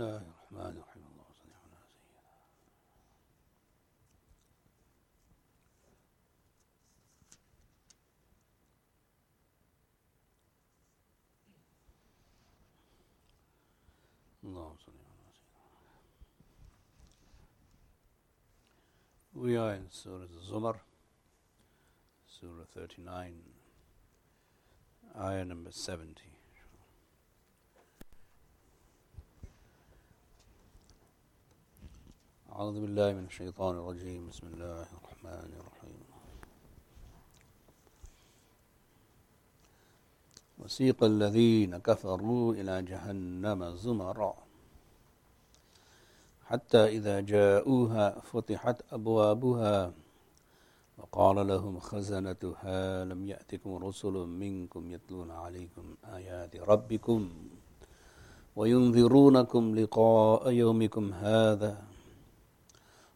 الله الرحمن الرحيم اللهم صل على سيدنا اللهم صل على سيدنا We are in Surah Zumar, Surah 39, ayah number 70. أعوذ بالله من الشيطان الرجيم. بسم الله الرحمن الرحيم. وسيق الذين كفروا إلى جهنم زمرا. حتى إذا جاءوها فتحت أبوابها وقال لهم خزنتها لم يأتكم رسل منكم يتلون عليكم آيات ربكم وينذرونكم لقاء يومكم هذا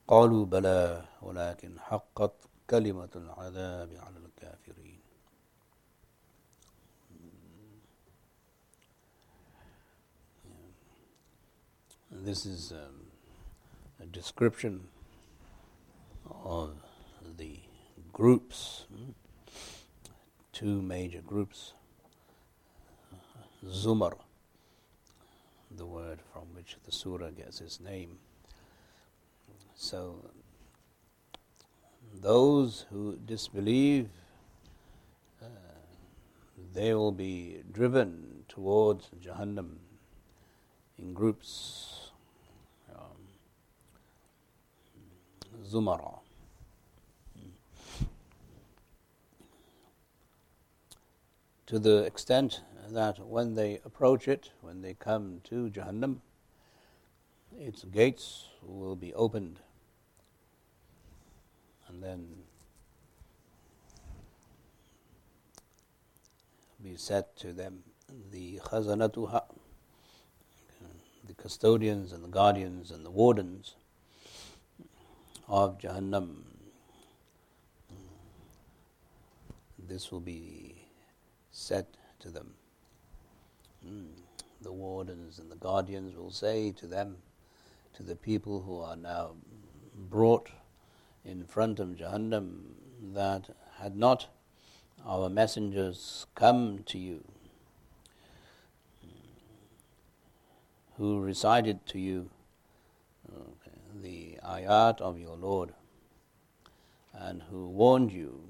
قالوا بلى ولكن حقت كلمة العذاب على الكافرين This is um, a description of the groups, two major groups. Zumar, the word from which the surah gets its name. So, those who disbelieve, uh, they will be driven towards Jahannam in groups, um, Zumara. To the extent that when they approach it, when they come to Jahannam, its gates will be opened and then be said to them the khazanatuha the custodians and the guardians and the wardens of Jahannam this will be said to them hmm. the wardens and the guardians will say to them to the people who are now brought in front of Jahannam that had not our messengers come to you, who recited to you the ayat of your Lord, and who warned you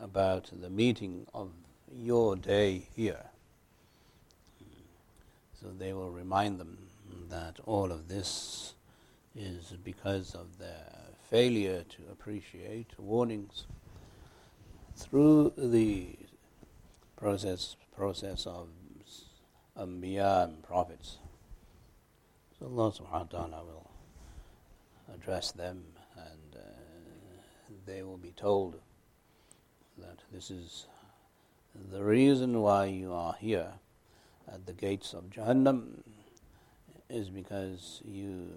about the meeting of your day here. So they will remind them that all of this is because of their failure to appreciate warnings through the process process of Anbiya and prophets. So Allah subhanahu wa ta'ala will address them and uh, they will be told that this is the reason why you are here at the gates of Jahannam is because you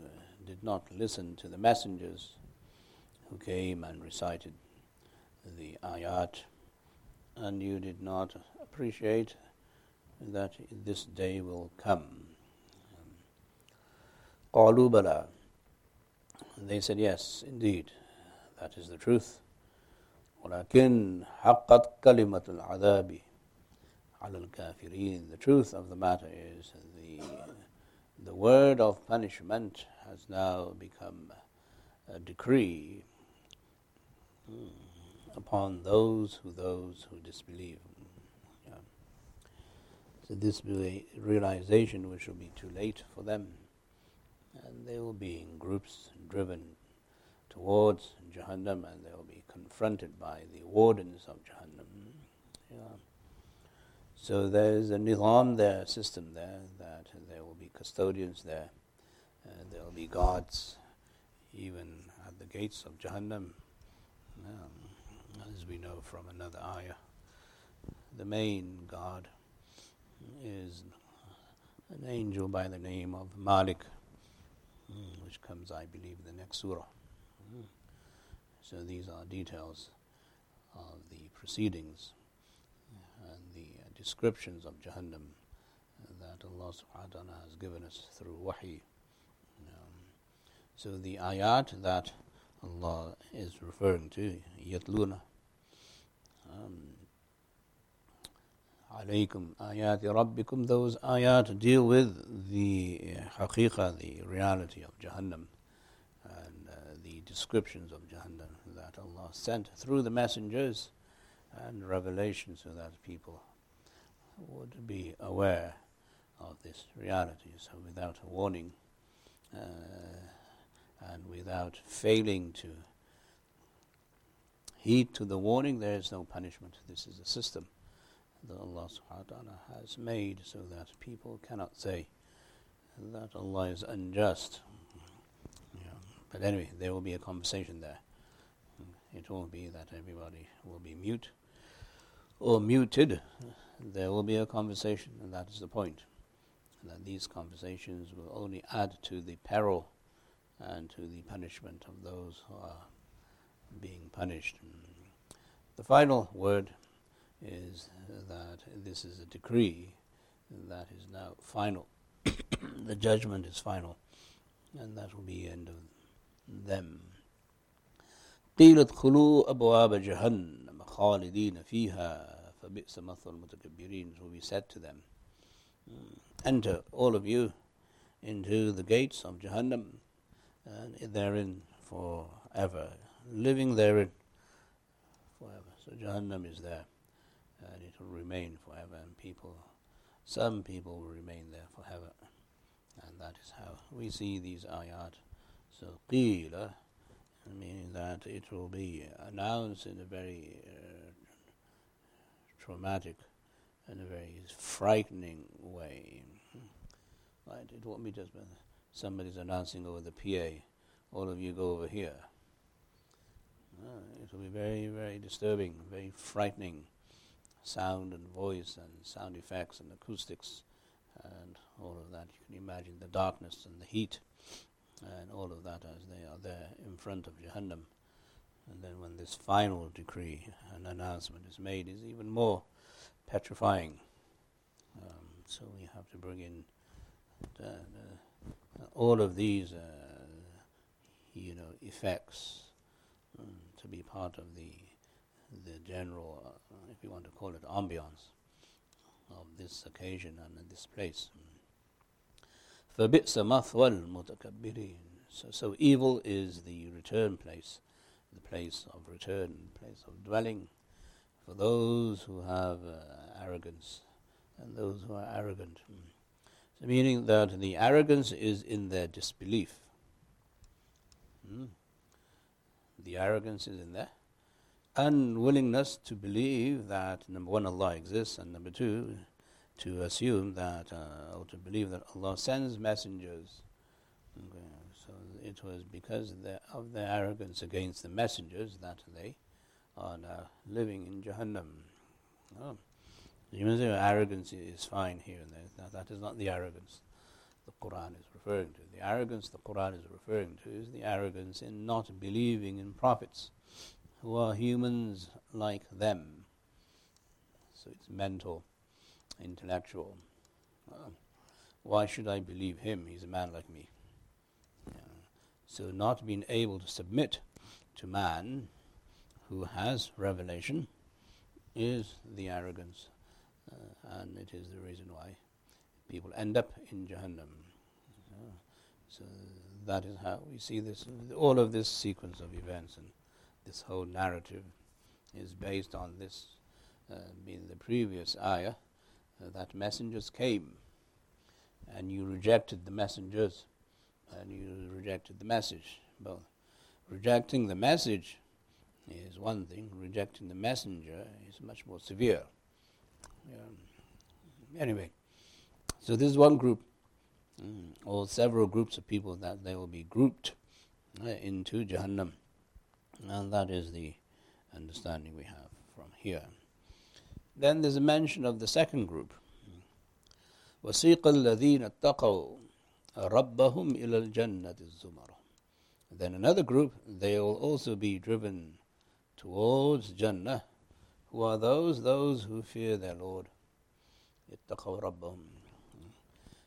did not listen to the messengers who came and recited the ayat, and you did not appreciate that this day will come. قالوا بلى They said, yes, indeed, that is the truth. ولكن حقت كلمة العذاب على الكافرين. The truth of the matter is the, the word of punishment has now become a decree upon those who those who disbelieve. Yeah. So this will be a realization which will be too late for them, and they will be in groups driven towards Jahannam, and they will be confronted by the wardens of Jahannam. Yeah. So there is a nizam there, system there, that there will be custodians there, and there will be guards, even at the gates of Jahannam. Um, as we know from another ayah, the main god is an angel by the name of Malik, mm, which comes, I believe, in the next surah. Mm. So these are details of the proceedings and the descriptions of Jahannam that Allah subhanahu wa ta'ala has given us through wahi So the ayat that Allah is referring to, yatluna, alaykum ayat rabbikum, those ayat deal with the haqiqah, the reality of Jahannam and uh, the descriptions of Jahannam that Allah sent through the messengers and revelation so that people would be aware of this reality. So without a warning uh, and without failing to heed to the warning, there is no punishment. This is a system that Allah subhanahu wa ta'ala has made so that people cannot say that Allah is unjust. Yeah. But anyway, there will be a conversation there. It won't be that everybody will be mute or muted. There will be a conversation, and that is the point. That these conversations will only add to the peril and to the punishment of those who are being punished. The final word is that this is a decree that is now final. the judgment is final, and that will be the end of them. قيل ادخلوا أبواب جهنم خالدين فيها فبئس مثل المتكبرين will be said to them enter all of you into the gates of Jahannam and therein forever living therein forever so Jahannam is there and it will remain forever, and people, some people will remain there forever. And that is how we see these ayat. So, qila, meaning that it will be announced in a very uh, traumatic and a very frightening way. Right, it won't be just somebody's announcing over the PA, all of you go over here. Uh, it will be very, very disturbing, very frightening sound and voice and sound effects and acoustics and all of that. You can imagine the darkness and the heat and all of that as they are there in front of Jahannam. And then when this final decree and announcement is made is even more petrifying. Um, so we have to bring in the, the, all of these, uh, you know, effects um, to be part of the the general, uh, if you want to call it, ambiance of this occasion and this place. فَبِئْسَ مَثْوَى الْمُتَكَبِّرِينَ so, so evil is the return place, the place of return, place of dwelling for those who have uh, arrogance and those who are arrogant. So meaning that the arrogance is in their disbelief. Hmm. The arrogance is in their unwillingness to believe that number one Allah exists and number two to assume that uh, or to believe that Allah sends messengers. Okay. So it was because of their arrogance against the messengers that they are now living in Jahannam. Oh. You may say arrogance is fine here and there. that is not the arrogance the Quran is referring to. The arrogance the Quran is referring to is the arrogance in not believing in prophets who are humans like them. So it's mental, intellectual. Uh, why should I believe him? He's a man like me. Yeah. So, not being able to submit to man who has revelation is the arrogance, and it is the reason why people end up in Jahannam. Uh, so, that is how we see this, all of this sequence of events. and this whole narrative is based on this, uh, being the previous ayah, uh, that messengers came and you rejected the messengers and you rejected the message. Both. Rejecting the message is one thing, rejecting the messenger is much more severe anyway, so this is one group, mm, or several groups of people that they will be grouped uh, into Jahannam. And that is the understanding we have from here. Then there's a mention of the second group. وَسِيقَ الَّذِينَ اتَّقَوْا رَبَّهُمْ إِلَى الْجَنَّةِ الزُّمَرَ Then another group, they will also be driven towards Jannah, who are those? Those who fear their Lord.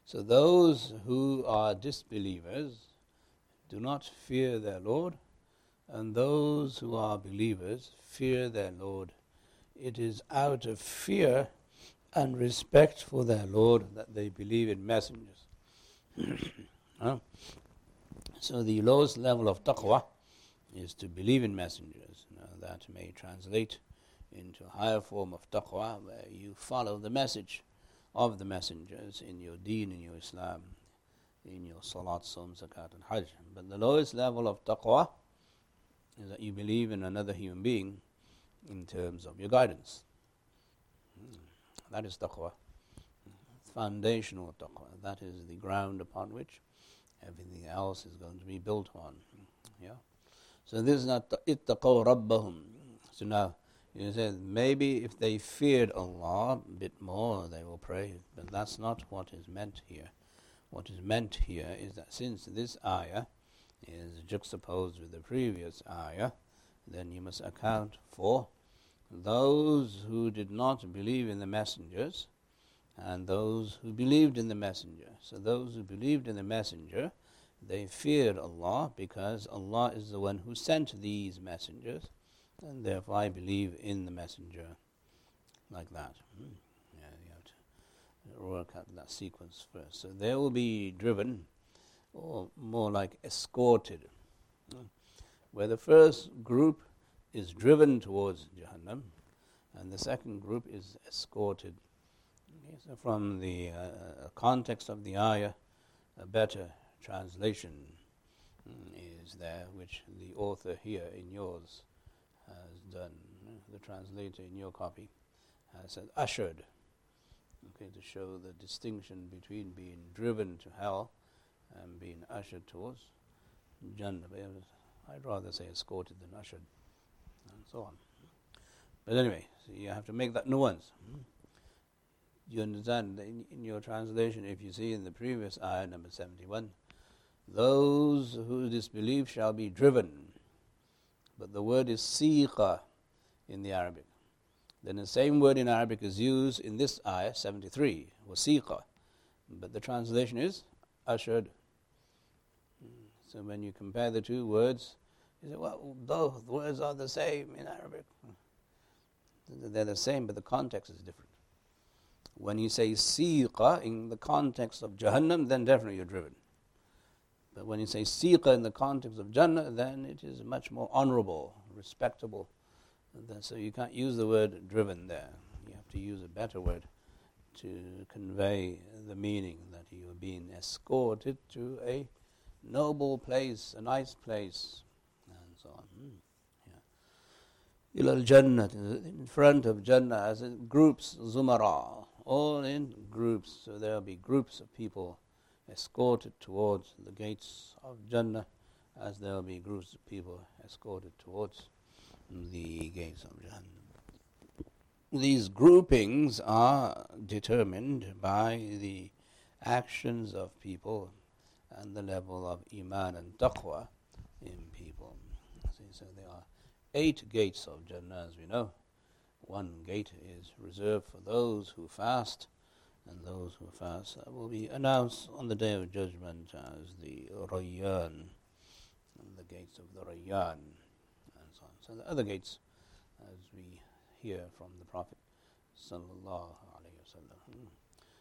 So those who are disbelievers do not fear their Lord, and those who are believers fear their Lord. It is out of fear and respect for their Lord that they believe in messengers. huh? So the lowest level of taqwa is to believe in messengers. Now that may translate into a higher form of taqwa where you follow the message of the messengers in your deen, in your Islam, in your salat, som, zakat, and hajj. But the lowest level of taqwa is that you believe in another human being in terms of your guidance. Hmm. That is taqwa. Foundational taqwa. That is the ground upon which everything else is going to be built on. Yeah. So this is not ittaqaw rabbahum. So now you said maybe if they feared Allah a bit more, they will pray. But that's not what is meant here. What is meant here is that since this ayah is juxtaposed with the previous ayah, then you must account for those who did not believe in the messengers and those who believed in the messenger. So those who believed in the messenger, they feared Allah because Allah is the one who sent these messengers and therefore I believe in the messenger like that. Hmm. Yeah, you have to work out that sequence first. So they will be driven, or more like escorted, hmm. where the first group is driven towards Jahannam, and the second group is escorted. Okay, so from the uh, context of the ayah, a better translation hmm, is there, which the author here in yours has done, the translator in your copy has said ushered, okay, to show the distinction between being driven to hell and being ushered towards Jannah. I'd rather say escorted than ushered, and so on. But anyway, so you have to make that nuance. You understand in, in your translation, if you see in the previous ayah number 71, those who disbelieve shall be driven but the word is siqa in the Arabic. Then the same word in Arabic is used in this ayah, 73, wasiqa. But the translation is ushered. So when you compare the two words, you say, well, both words are the same in Arabic. They're the same, but the context is different. When you say siqa in the context of Jahannam, then definitely you're driven. But when you say siqa in the context of Jannah, then it is much more honorable, respectable. So you can't use the word driven there. You have to use a better word to convey the meaning that you are being escorted to a noble place, a nice place, and so on. Hmm. Ilal Jannah, in front of Jannah, as in groups, Zumara, all in groups. So there will be groups of people escorted towards the gates of Jannah as there will be groups of people escorted towards the gates of Jannah. These groupings are determined by the actions of people and the level of iman and taqwa in people. See, so there are eight gates of Jannah, as we know. One gate is reserved for those who fast and those who fast will be announced on the day of judgment as the Rayyan, the gates of the Rayyan, and so on. So the other gates, as we hear from the Prophet sallallahu alaihi wasallam.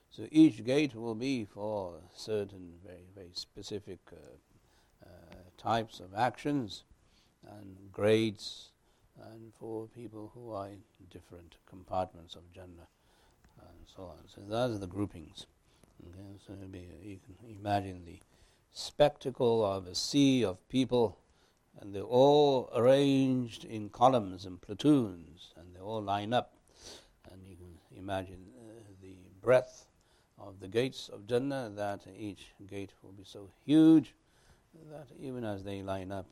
So each gate will be for certain very very specific uh, uh, types of actions and grades, and for people who are in different compartments of Jannah so on. So those are the groupings. Okay, so be, you can imagine the spectacle of a sea of people, and they're all arranged in columns and platoons, and they all line up. And you can imagine uh, the breadth of the gates of Jannah, that each gate will be so huge that even as they line up,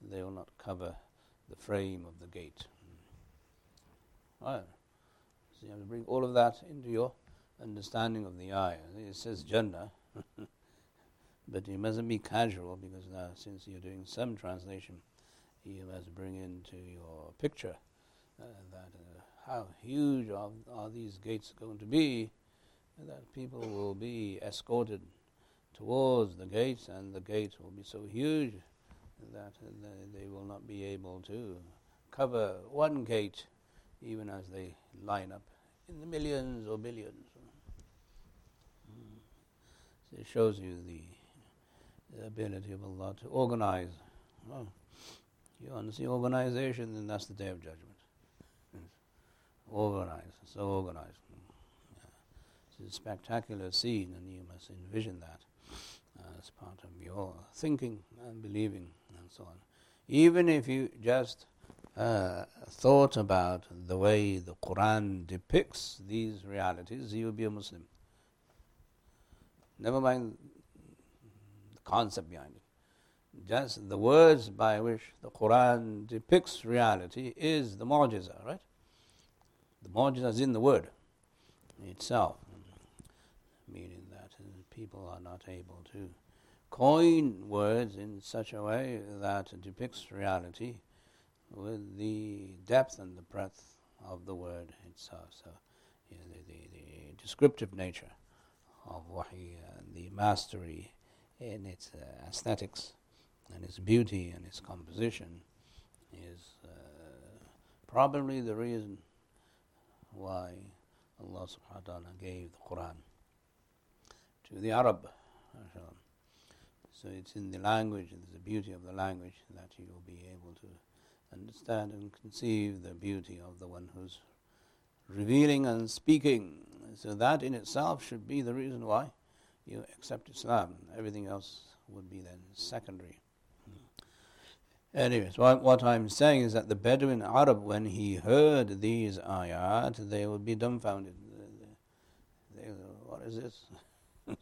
they will not cover the frame of the gate. Right. So you have to bring all of that into your understanding of the ayah. It says Jannah, but you mustn't be casual because now, since you're doing some translation, you must bring into your picture uh, that uh, how huge are, are these gates going to be, that people will be escorted towards the gates, and the gates will be so huge that they will not be able to cover one gate even as they line up in the millions or billions. So it shows you the, the ability of Allah to organize. Oh, you want to see organization, then that's the day of judgment. Organized, so organized. It's a spectacular scene, and you must envision that as part of your thinking and believing and so on. Even if you just uh, thought about the way the Quran depicts these realities, you will be a Muslim. Never mind the concept behind it. Just the words by which the Quran depicts reality is the mu'jiza, right? The mu'jiza is in the word itself, meaning that people are not able to coin words in such a way that depicts reality with the depth and the breadth of the word itself. So, you know, the, the, the, descriptive nature of wahi, and the mastery in its uh, aesthetics and its beauty and its composition is uh, probably the reason why Allah subhanahu wa ta'ala gave the Quran to the Arab. So it's in the language, there's the beauty of the language that you will be able to understand and conceive the beauty of the one who's revealing and speaking. So that in itself should be the reason why you accept Islam. Everything else would be then secondary. Anyways, what, what I'm saying is that the Bedouin Arab, when he heard these ayat, they would be dumbfounded. They, they, what is this?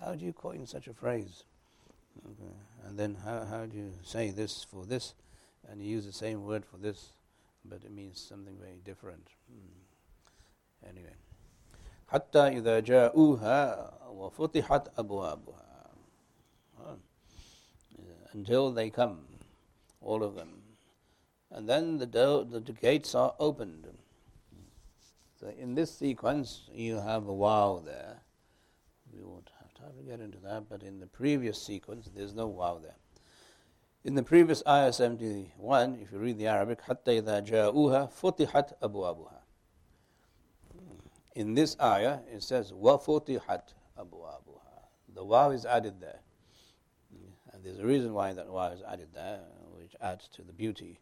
How do you coin such a phrase? Okay. And then how, how do you say this for this? and you use the same word for this, but it means something very different. Mm. Anyway. حتى إذا جاءوها وفتحت أبوابها until they come, all of them. And then the, do- the gates are opened. So in this sequence, you have a waw there. We won't have time to get into that, but in the previous sequence, there's no waw there. In the previous ayah 71, if you read the Arabic, حَتَّى إِذَا جَاءُوهَا فُتِحَتْ أَبْوَابُهَا In this ayah, it says, وَفُتِحَتْ أَبْوَابُهَا The wow is added there. And there's a reason why that wow is added there, which adds to the beauty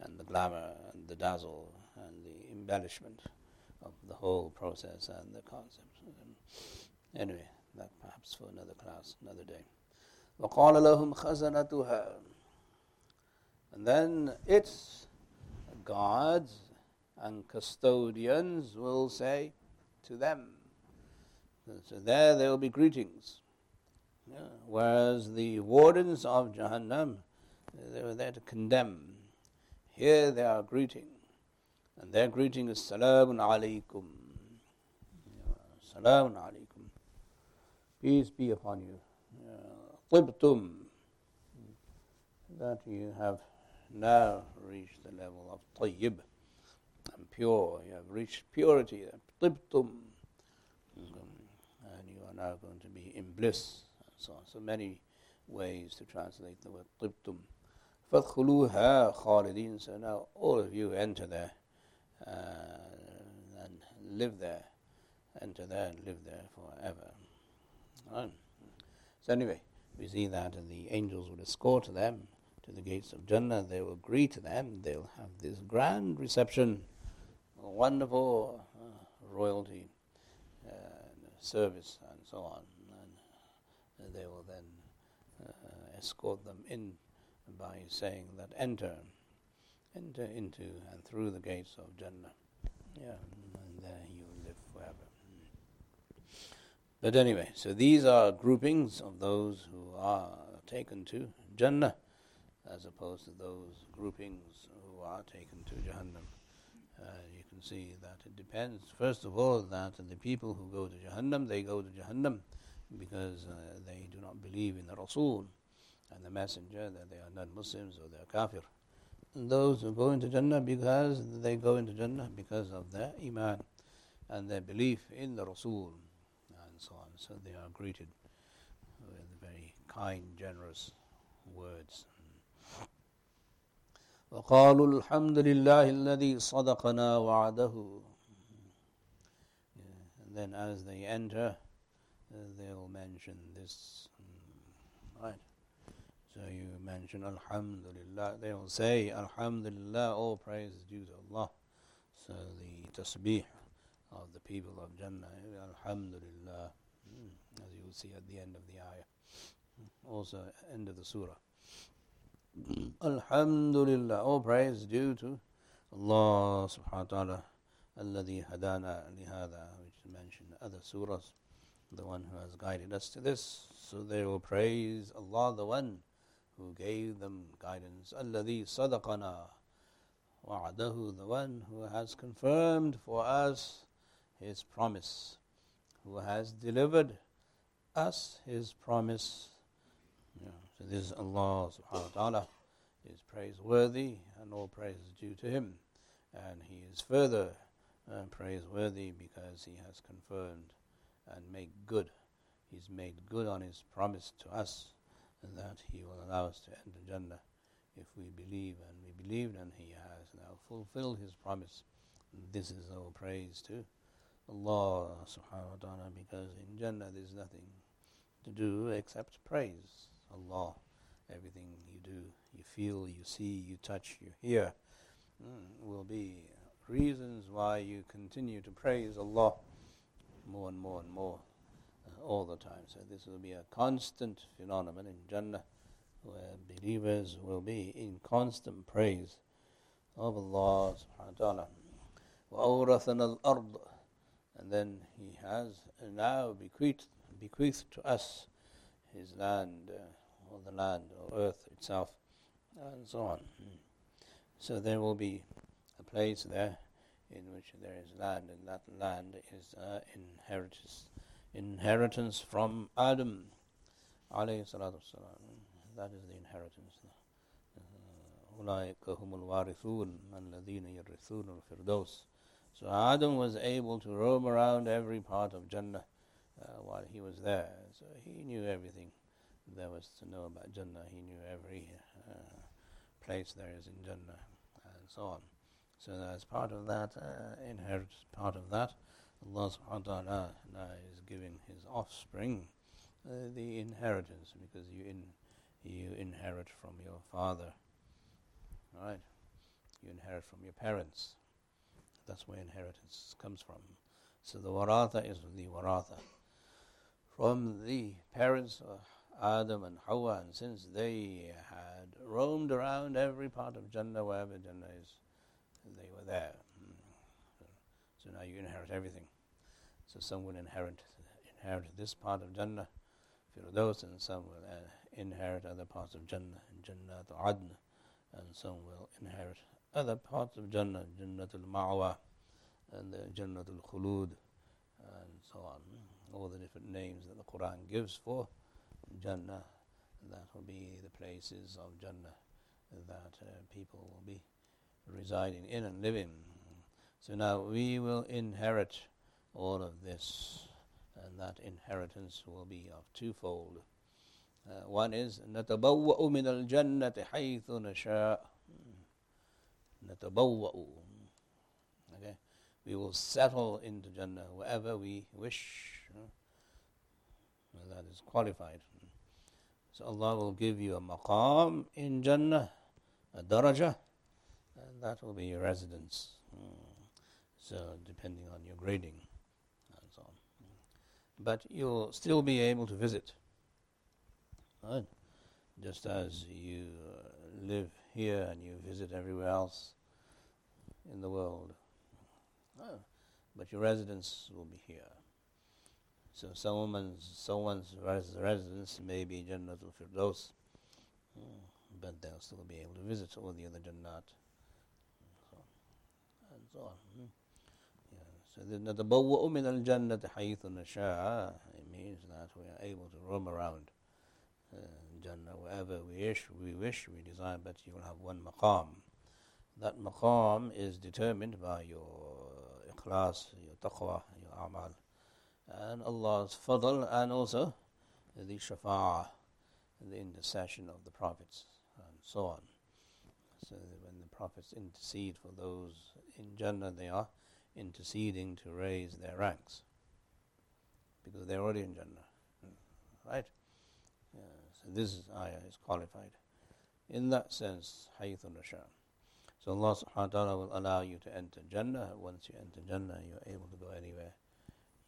and the glamour and the dazzle and the embellishment of the whole process and the concept. Anyway, that perhaps for another class, another day. وَقَالَ لَهُمْ خَزَنَتُهَا and then its guards and custodians will say to them, so there there will be greetings. Yeah. Whereas the wardens of Jahannam, they were there to condemn. Here they are greeting. And their greeting is Salamun alaykum. Salamun alaykum. Peace be upon you. Tibtum. That you have now reached the level of tayyib and pure. You have reached purity. Tibtum. And you are now going to be in bliss. And so on. So many ways to translate the word tibtum. فَادْخُلُوهَا خَالِدِينَ So now all of you enter there uh, and live there. Enter there and live there forever. So anyway, we see that and the angels will escort them to the gates of Jannah. They will greet them. They'll have this grand reception, wonderful uh, royalty, uh, service, and so on. And they will then uh, escort them in by saying that enter, enter into and through the gates of Jannah. Yeah, and there you live forever. But anyway, so these are groupings of those who are taken to Jannah as opposed to those groupings who are taken to Jahannam. Uh, you can see that it depends. First of all, that the people who go to Jahannam, they go to Jahannam because uh, they do not believe in the Rasul and the Messenger, that they are non-Muslims or they are kafir. And those who go into Jannah because they go into Jannah because of their iman and their belief in the Rasul and so on. So they are greeted with very kind, generous words. وقالوا الحمد لله الذي صدقنا وعده and then as they enter uh, they'll mention this right so you mention Alhamdulillah they will say Alhamdulillah all praise is due to Allah so the tasbih of the people of Jannah Alhamdulillah hmm, as you will see at the end of the ayah also end of the surah Alhamdulillah, all praise due to Allah subhanahu wa ta'ala, alladhi hadana lihada, which is mentioned other surahs, the one who has guided us to this. So they will praise Allah, the one who gave them guidance, alladhi sadaqana, wa'adahu, the one who has confirmed for us his promise, who has delivered us his promise. So this Allah subhanahu wa ta'ala is praiseworthy and all praise is due to Him. And He is further uh, praiseworthy because He has confirmed and made good. He's made good on His promise to us that He will allow us to enter Jannah if we believe. And we believe and He has now fulfilled His promise. This is all praise to Allah subhanahu wa ta'ala because in Jannah there's nothing to do except praise. Allah. Everything you do, you feel, you see, you touch, you hear, mm, will be reasons why you continue to praise Allah more and more and more uh, all the time. So this will be a constant phenomenon in Jannah where believers will be in constant praise of Allah subhanahu wa ta'ala. وَأَوْرَثَنَا الْأَرْضِ And then He has now bequeathed, bequeathed to us His land, uh, or the land or earth itself, and so on. So there will be a place there in which there is land, and that land is uh, inheritance, inheritance from Adam, alayhi salatu wasalam. That is the inheritance. أولئك هم الوارثون الذين يرثون الفردوس So Adam was able to roam around every part of Jannah uh, while he was there. So he knew everything there was to know about Jannah. He knew every uh, place there is in Jannah and so on. So as part of that, uh, inherit part of that, Allah subhanahu wa ta'ala is giving His offspring uh, the inheritance because you in, you inherit from your father, right? You inherit from your parents. That's where inheritance comes from. So the waratha is the waratha. From the parents uh, Adam and Hawa, and since they had roamed around every part of Jannah, wherever Jannah is, they were there. So, now you inherit everything. So some will inherit inherit this part of Jannah, Firdaus, and some will uh, inherit other parts of Jannah, Jannah to Adn, and some will inherit other parts of Jannah, Jannah al Ma'wa, and the Jannah al Khulud, and so on. All the different names that the Quran gives for Jannah, that will be the places of Jannah that uh, people will be residing in and living. So now we will inherit all of this, and that inheritance will be of twofold. Uh, one is نتبوأ من الجنة حيث نشاء. نتبوأ. Okay, we will settle into Jannah wherever we wish. That is qualified. Allah will give you a maqam in Jannah, a daraja, and that will be your residence. Hmm. So depending on your grading and so on. But you'll still be able to visit. Right? Just as you uh, live here and you visit everywhere else in the world. Oh, but your residence will be here. So someone's someone's residence may be Jannatul Firdaus, hmm, but they'll still be able to visit all the other Jannat. And so on. Hmm. Yeah. So نتبوأ من الجنة حيث نشاء it means that we are able to roam around uh, Jannah wherever we wish, we wish, we desire, but you will have one maqam. That maqam is determined by your ikhlas, your taqwa, your amal and Allah's fadl and also the shafa'ah, the intercession of the prophets and so on. So when the prophets intercede for those in Jannah, they are interceding to raise their ranks because they're already in Jannah, hmm. right? Yeah, so this ayah is qualified in that sense, haythun nasha. So Allah subhanahu wa ta'ala will allow you to enter Jannah. Once you enter Jannah, you're able to go anywhere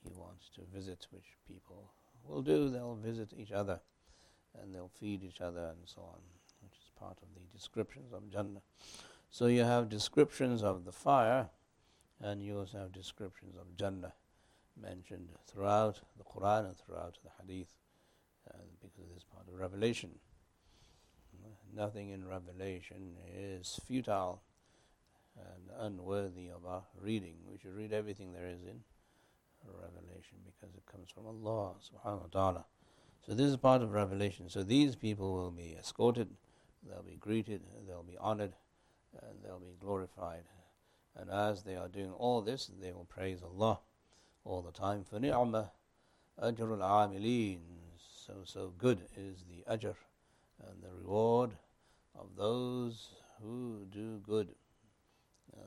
he wants to visit, which people will do. They'll visit each other and they'll feed each other and so on, which is part of the descriptions of Jannah. So you have descriptions of the fire and you also have descriptions of Jannah mentioned throughout the Quran and throughout the Hadith uh, because it is part of Revelation. Nothing in Revelation is futile and unworthy of our reading. We should read everything there is in Revelation because it comes from Allah subhanahu wa ta'ala. So this is part of Revelation. So these people will be escorted, they'll be greeted, they'll be honored, and they'll be glorified. And as they are doing all this, they will praise Allah all the time. For ni'mah ajrul. So, so good is the ajr and the reward of those who do good. Uh,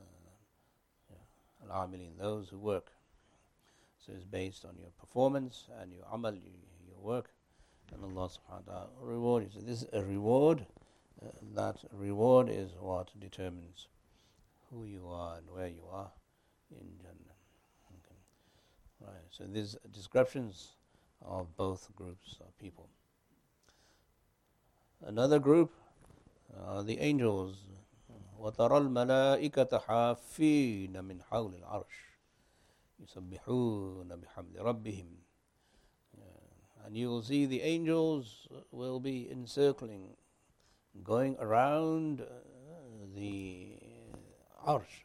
Al-amilin, those who work. So it's based on your performance and your amal, your work. And Allah subhanahu wa ta'ala reward you. So this is a reward. Uh, that reward is what determines who you are and where you are in Jannah. Okay. Right. So these descriptions of both groups of people. Another group are the angels. وترى الملائكة حافين من حول العرش يسبحون بحمد ربهم and you will see the angels will be encircling, going around uh, the arsh,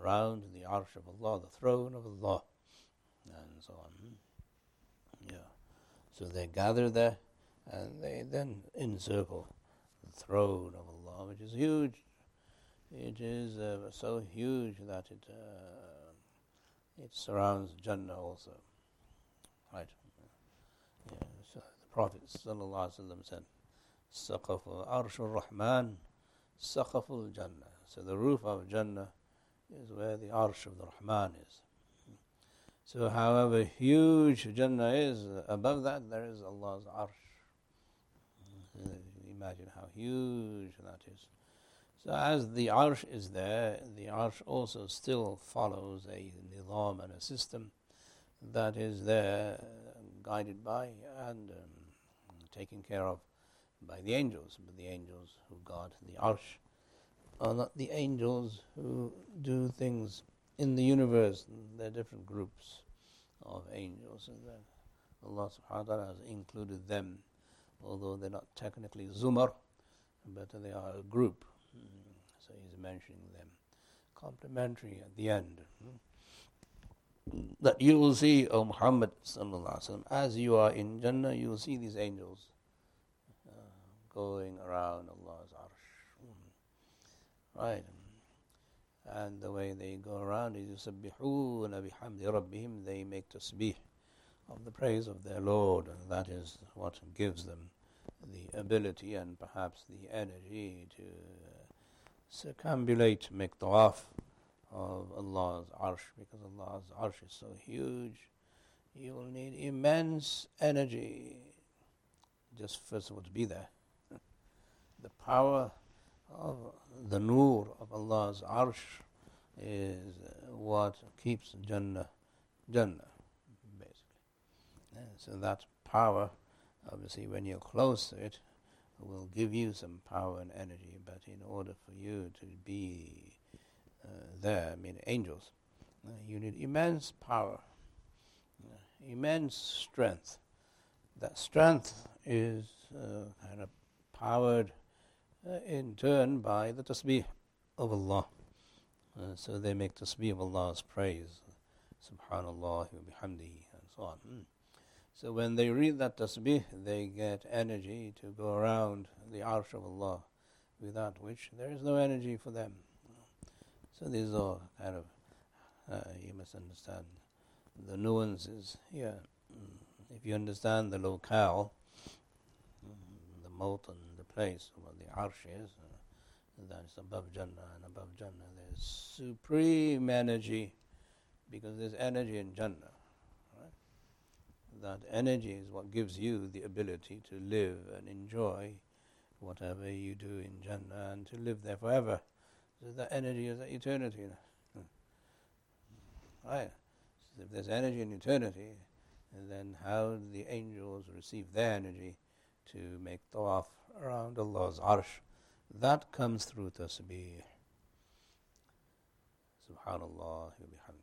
around the arsh of Allah, the throne of Allah, and so on. Yeah. So they gather there and they then encircle the throne of Allah, which is huge. It is uh, so huge that it uh, it surrounds Jannah also. Right? Yeah, so the Prophet said, Saqaful Arshul Rahman, Saqaful Jannah. So the roof of Jannah is where the Arsh of the Rahman is. So, however huge Jannah is, above that there is Allah's Arsh. Imagine how huge that is. So as the arsh is there, the arsh also still follows a nizam and a system that is there, guided by and um, taken care of by the angels. But the angels who guard the arsh are not the angels who do things in the universe. There are different groups of angels, and Allah subhanahu wa ta'ala has included them, although they're not technically zumar, but they are a group. So he's mentioning them. Complementary at the end. That you will see, O Muhammad وسلم, as you are in Jannah, you will see these angels uh, going around Allah's arsh. Right. And the way they go around is يُسَبِّحُونَ بِحَمْدِ رَبِّهِمْ They make tasbih of the praise of their Lord, and that is what gives them the ability and perhaps the energy to circumambulate, make tawaf of Allah's arsh because Allah's arsh is so huge. You will need immense energy just first of all to be there. the power of the nur of Allah's arsh is uh, what keeps Jannah Jannah, basically. so that power Obviously, when you're close to it will give you some power and energy. But in order for you to be uh, there, I mean, angels, uh, you need immense power, uh, immense strength. That strength is uh, kind of powered uh, in turn by the tasbih of Allah. So they make tasbih of Allah's praise, subhanallah wa bihamdihi, and so on. Mm. So when they read that tasbih, they get energy to go around the arsh of Allah, without which there is no energy for them. So these are kind of, uh, you must understand the nuances here. Mm. If you understand the locale, the molten the place where the arsh is. Uh, that's above Jannah, and above Jannah there's supreme energy, because there's energy in Jannah. That energy is what gives you the ability to live and enjoy whatever you do in Jannah and to live there forever. So that energy is that eternity. Hmm. Right. So if there's energy in eternity, then how do the angels receive their energy to make tawaf around Allah's arsh? That comes through tasbih. Subhanallah wa.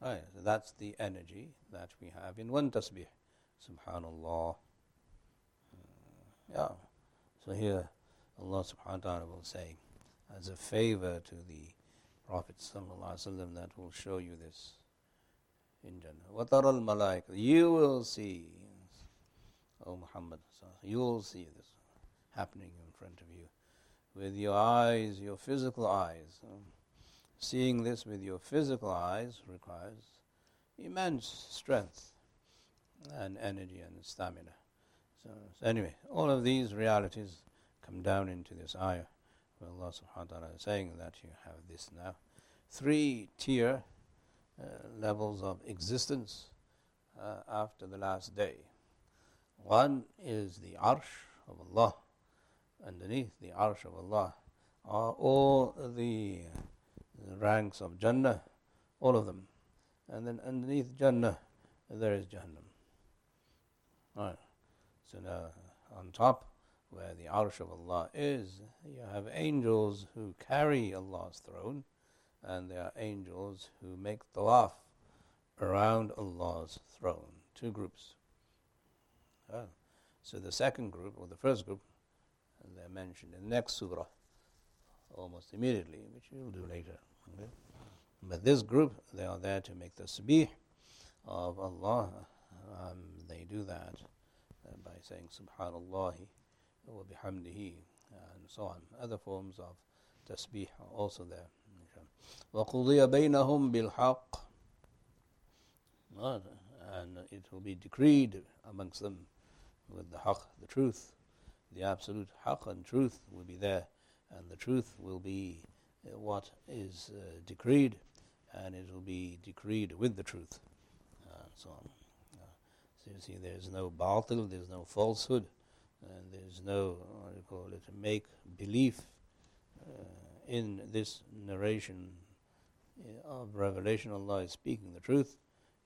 Right, so that's the energy that we have in one tasbih. Subhanallah. Hmm. Yeah. So here Allah subhanahu wa ta'ala will say, as a favor to the Prophet sallallahu that will show you this in Jannah. وَتَرَى الْمَلَائِكَ You will see, O Muhammad, you will see this happening in front of you with your eyes, your physical eyes. Seeing this with your physical eyes requires immense strength and energy and stamina. So, so, anyway, all of these realities come down into this ayah where Allah subhanahu wa ta'ala is saying that you have this now. Three tier uh, levels of existence uh, after the last day. One is the arsh of Allah. Underneath the arsh of Allah are all the, the ranks of Jannah, all of them. And then underneath Jannah, there is Jahannam. So now, on top, where the Arsh of Allah is, you have angels who carry Allah's throne, and there are angels who make tawaf around Allah's throne. Two groups. So the second group, or the first group, they're mentioned in the next surah, almost immediately, which we'll do later. Okay? But this group, they are there to make the tasbih of Allah. Um, they do that uh, by saying Subhanallah wa bihamdihi and so on. Other forms of tasbih are also there. وَقُضِيَ بَيْنَهُمْ بِالْحَقِّ And it will be decreed amongst them with the haqq, the truth. The absolute haqq and truth will be there. And the truth will be uh, what is uh, decreed. And it will be decreed with the truth. Uh, so on. So you see, there's no batil, there's no falsehood, and there's no, what do you call it, make belief uh, in this narration uh, of revelation. Allah is speaking the truth,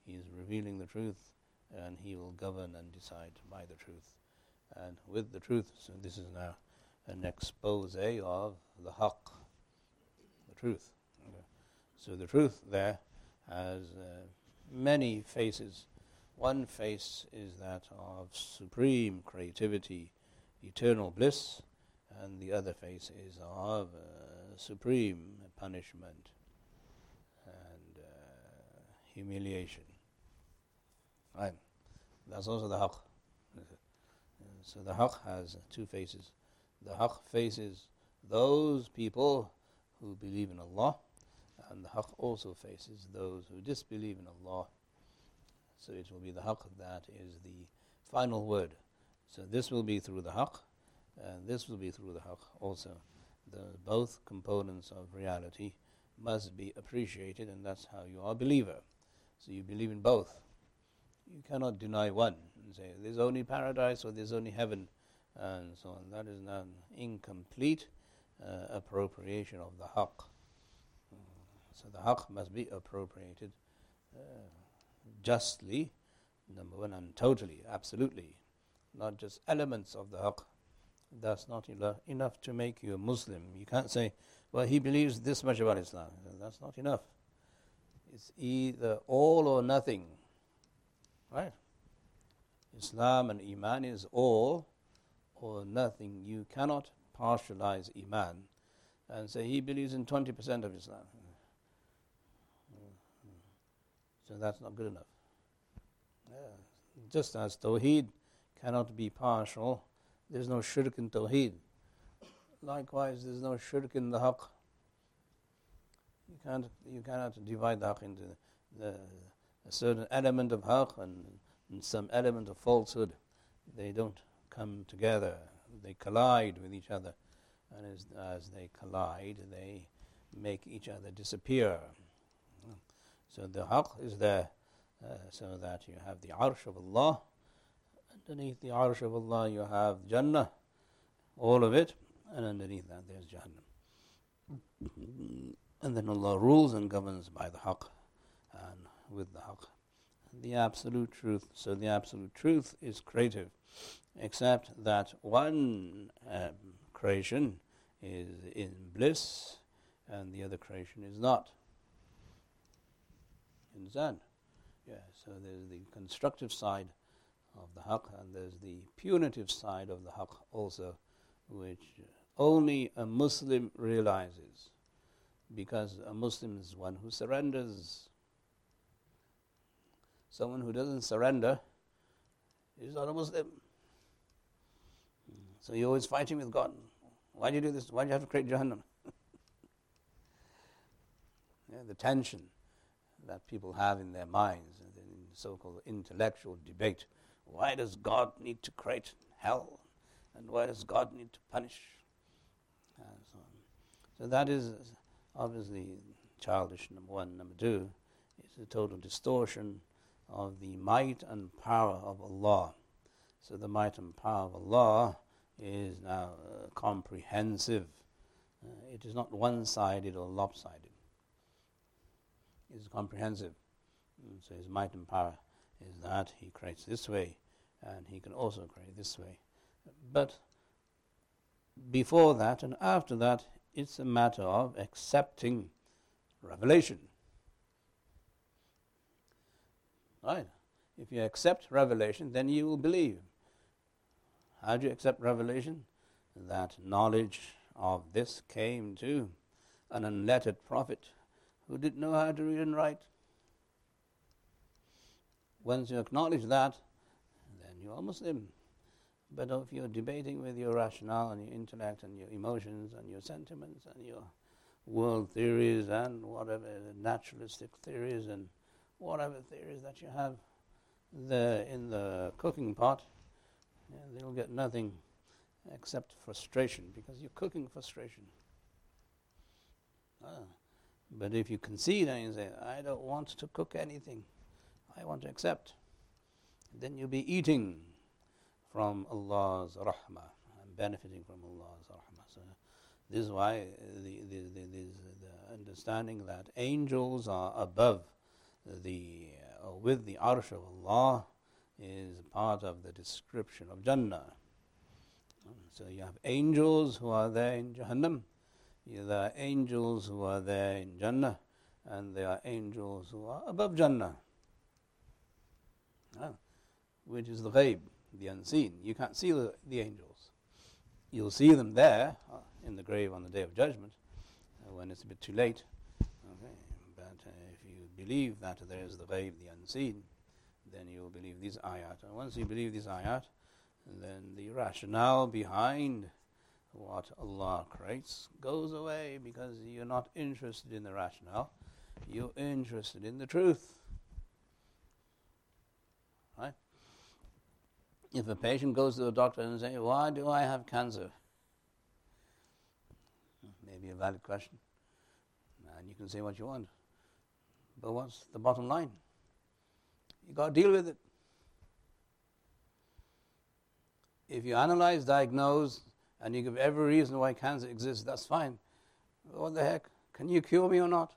He is revealing the truth, and He will govern and decide by the truth and with the truth. So this is now an expose of the haqq, truth. So the truth there has uh, many faces one face is that of supreme creativity, eternal bliss, and the other face is of uh, supreme punishment and uh, humiliation. Right. That's also the haqq. So the haqq has two faces. The haqq faces those people who believe in Allah, and the haqq also faces those who disbelieve in Allah so it will be the haqq that is the final word. So this will be through the haqq, and this will be through the haqq also. The both components of reality must be appreciated, and that's how you are a believer. So you believe in both. You cannot deny one and say there's only paradise or there's only heaven, and so on. That is an incomplete uh, appropriation of the haqq. So the haqq must be appropriated. Uh, justly, number one, and totally, absolutely, not just elements of the haqq. That's not enough to make you a Muslim. You can't say, well, he believes this much about Islam. That's not enough. It's either all or nothing. Right? Islam and Iman is all or nothing. You cannot partialize Iman and say he believes in 20% of Islam. So that's not good enough. Yeah. Just as Tawheed cannot be partial, there's no shirk in Tawheed. Likewise, there's no shirk in the Haqq. You can't, you cannot divide the Haqq into the, a certain element of Haqq and, and some element of falsehood. They don't come together. They collide with each other. And as, as they collide, they make each other disappear. So the haqq is there uh, so that you have the arsh of Allah. Underneath the arsh of Allah, you have Jannah, all of it, and underneath that, there's Jahannam. And then Allah rules and governs by the haqq and with the haqq. The absolute truth. So the absolute truth is creative, except that one um, creation is in bliss and the other creation is not. Understand? Yeah, so there's the constructive side of the haqq and there's the punitive side of the haqq also, which only a Muslim realizes because a Muslim is one who surrenders. Someone who doesn't surrender is not a Muslim. So you're always fighting with God. Why do you do this? Why do you have to create Jahannam? yeah, the tension that people have in their minds, in so called intellectual debate. Why does God need to create hell? And why does God need to punish? And so, so that is obviously childish, number one. Number two, it's a total distortion of the might and power of Allah. So the might and power of Allah is now uh, comprehensive. Uh, it is not one-sided or lopsided. It is comprehensive. And so his might and power is that he creates this way, and he can also create this way. But before that and after that, it's a matter of accepting revelation. Right? If you accept revelation, then you will believe. How do you accept revelation? That knowledge of this came to an unlettered prophet who didn't know how to read and write. Once you acknowledge that, then you are a Muslim. But if you're debating with your rationale and your intellect and your emotions and your sentiments and your world theories and whatever naturalistic theories and whatever theories that you have the, in the cooking pot, yeah, they'll get nothing except frustration because you're cooking frustration. Ah. But if you concede and you say, I don't want to cook anything, I want to accept, then you'll be eating from Allah's rahmah and benefiting from Allah's rahmah. So this is why the, the, the, the understanding that angels are above the, uh, with the arsh of Allah is part of the description of Jannah. So you have angels who are there in Jahannam, there are angels who are there in Jannah, and there are angels who are above Jannah, ah, which is the ghaib the unseen. You can't see the, the angels. You'll see them there uh, in the grave on the day of judgment uh, when it's a bit too late. But uh, if you believe that there is the ghaib, the unseen, then you will believe these ayat. And once you believe these ayat, then the rationale behind what Allah creates goes away because you're not interested in the rationale, you're interested in the truth. Right? If a patient goes to the doctor and says, Why do I have cancer? Maybe a valid question. And you can say what you want. What's the bottom line? You got to deal with it. If you analyze, diagnose, and you give every reason why cancer exists, that's fine. What the heck? Can you cure me or not?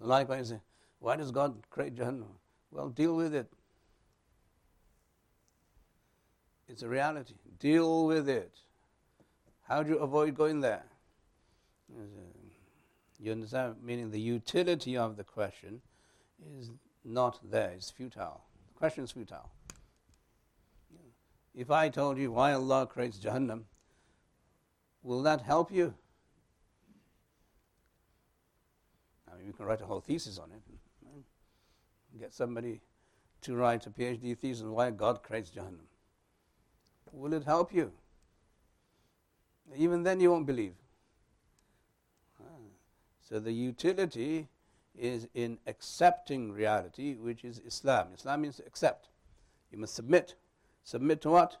Likewise, why does God create Jahannam? Well, deal with it. It's a reality. Deal with it. How do you avoid going there? You understand? Meaning the utility of the question is not there, it's futile. The question is futile. If I told you why Allah creates Jahannam, will that help you? I mean, we can write a whole thesis on it. Get somebody to write a PhD thesis on why God creates Jahannam. Will it help you? Even then, you won't believe. So, the utility is in accepting reality, which is Islam. Islam means accept. You must submit Submit to what?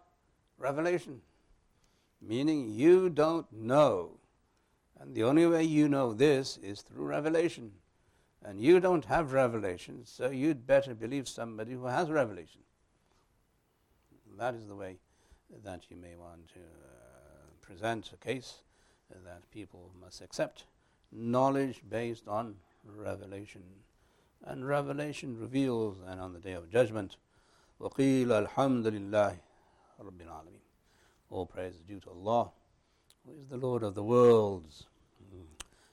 Revelation. Meaning you don't know. And the only way you know this is through revelation. And you don't have revelation, so you'd better believe somebody who has revelation. That is the way that you may want to uh, present a case that people must accept knowledge based on revelation. And revelation reveals, and on the day of judgment, وَقِيلَ الْحَمْدُ لِلَّهِ رَبِّ الْعَالَمِينَ All praise is due to Allah, who is the Lord of the worlds.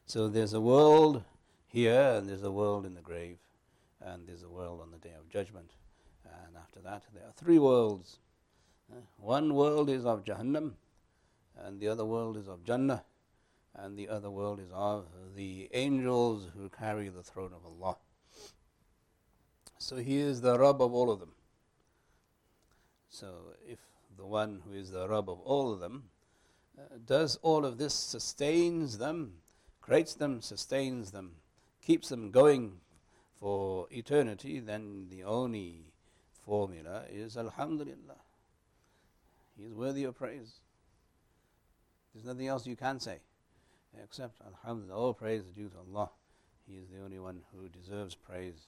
So there's a world here, and there's a world in the grave, and there's a world on the day of judgment. And after that, there are three worlds. One world is of Jahannam, and the other world is of Jannah, and the other world is of the angels who carry the throne of Allah. So he is the Rabb of all of them. So if the one who is the Rabb of all of them uh, does all of this, sustains them, creates them, sustains them, keeps them going for eternity, then the only formula is Alhamdulillah. He is worthy of praise. There's nothing else you can say except Alhamdulillah. All praise is due to Allah. He is the only one who deserves praise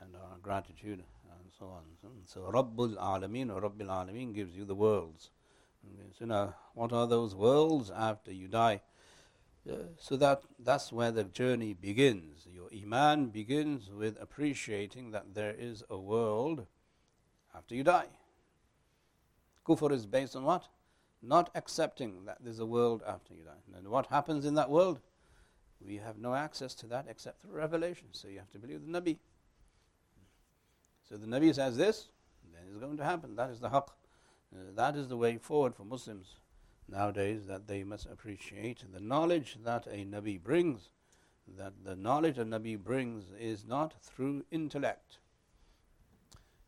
and our gratitude and so on. So, Rabbul Alameen or Rabbil Alameen gives you the worlds. So now, what are those worlds after you die? Uh, so that that's where the journey begins. Your iman begins with appreciating that there is a world after you die. Kufr is based on what? Not accepting that there's a world after you die. And what happens in that world? We have no access to that except through revelation. So you have to believe the Nabi. So the Nabi says this, then it's going to happen. That is the haqq. Uh, that is the way forward for Muslims nowadays that they must appreciate the knowledge that a Nabi brings. That the knowledge a Nabi brings is not through intellect.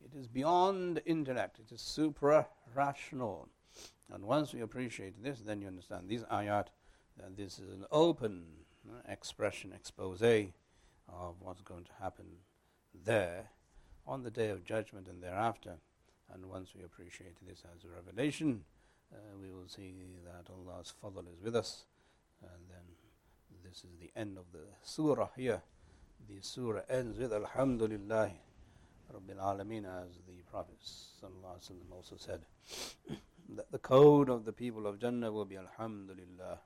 It is beyond intellect. It is supra rational. And once we appreciate this, then you understand these ayat, that this is an open uh, expression, expose of what's going to happen there on the day of judgment and thereafter. And once we appreciate this as a revelation, uh, we will see that Allah's fadl is with us. And then this is the end of the surah here. The surah ends with Alhamdulillah Rabbil Alameen, as the Prophet also said. That the code of the people of Jannah will be Alhamdulillah.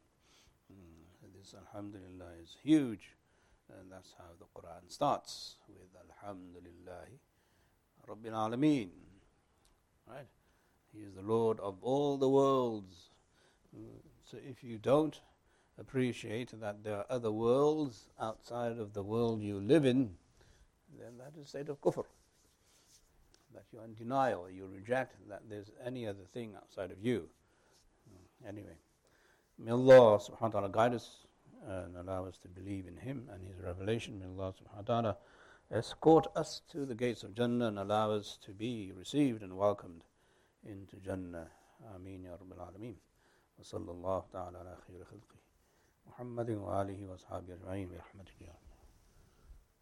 Mm, this Alhamdulillah is huge. And that's how the Quran starts with Alhamdulillah Rabbil Alameen. Right? He is the Lord of all the worlds. So if you don't appreciate that there are other worlds outside of the world you live in, then that is state of kufr That you're in denial, you reject that there's any other thing outside of you. Anyway, may Allah subhanahu wa ta'ala guide us and allow us to believe in Him and His revelation. May Allah subhanahu wa ta'ala escort us to the gates of Jannah and allow us to be received and welcomed into Jannah. Ameen Ya Rabbil Alameen. وصلى الله تعالى على خير خلقه محمد وآله وأصحابه أجمعين برحمتك يا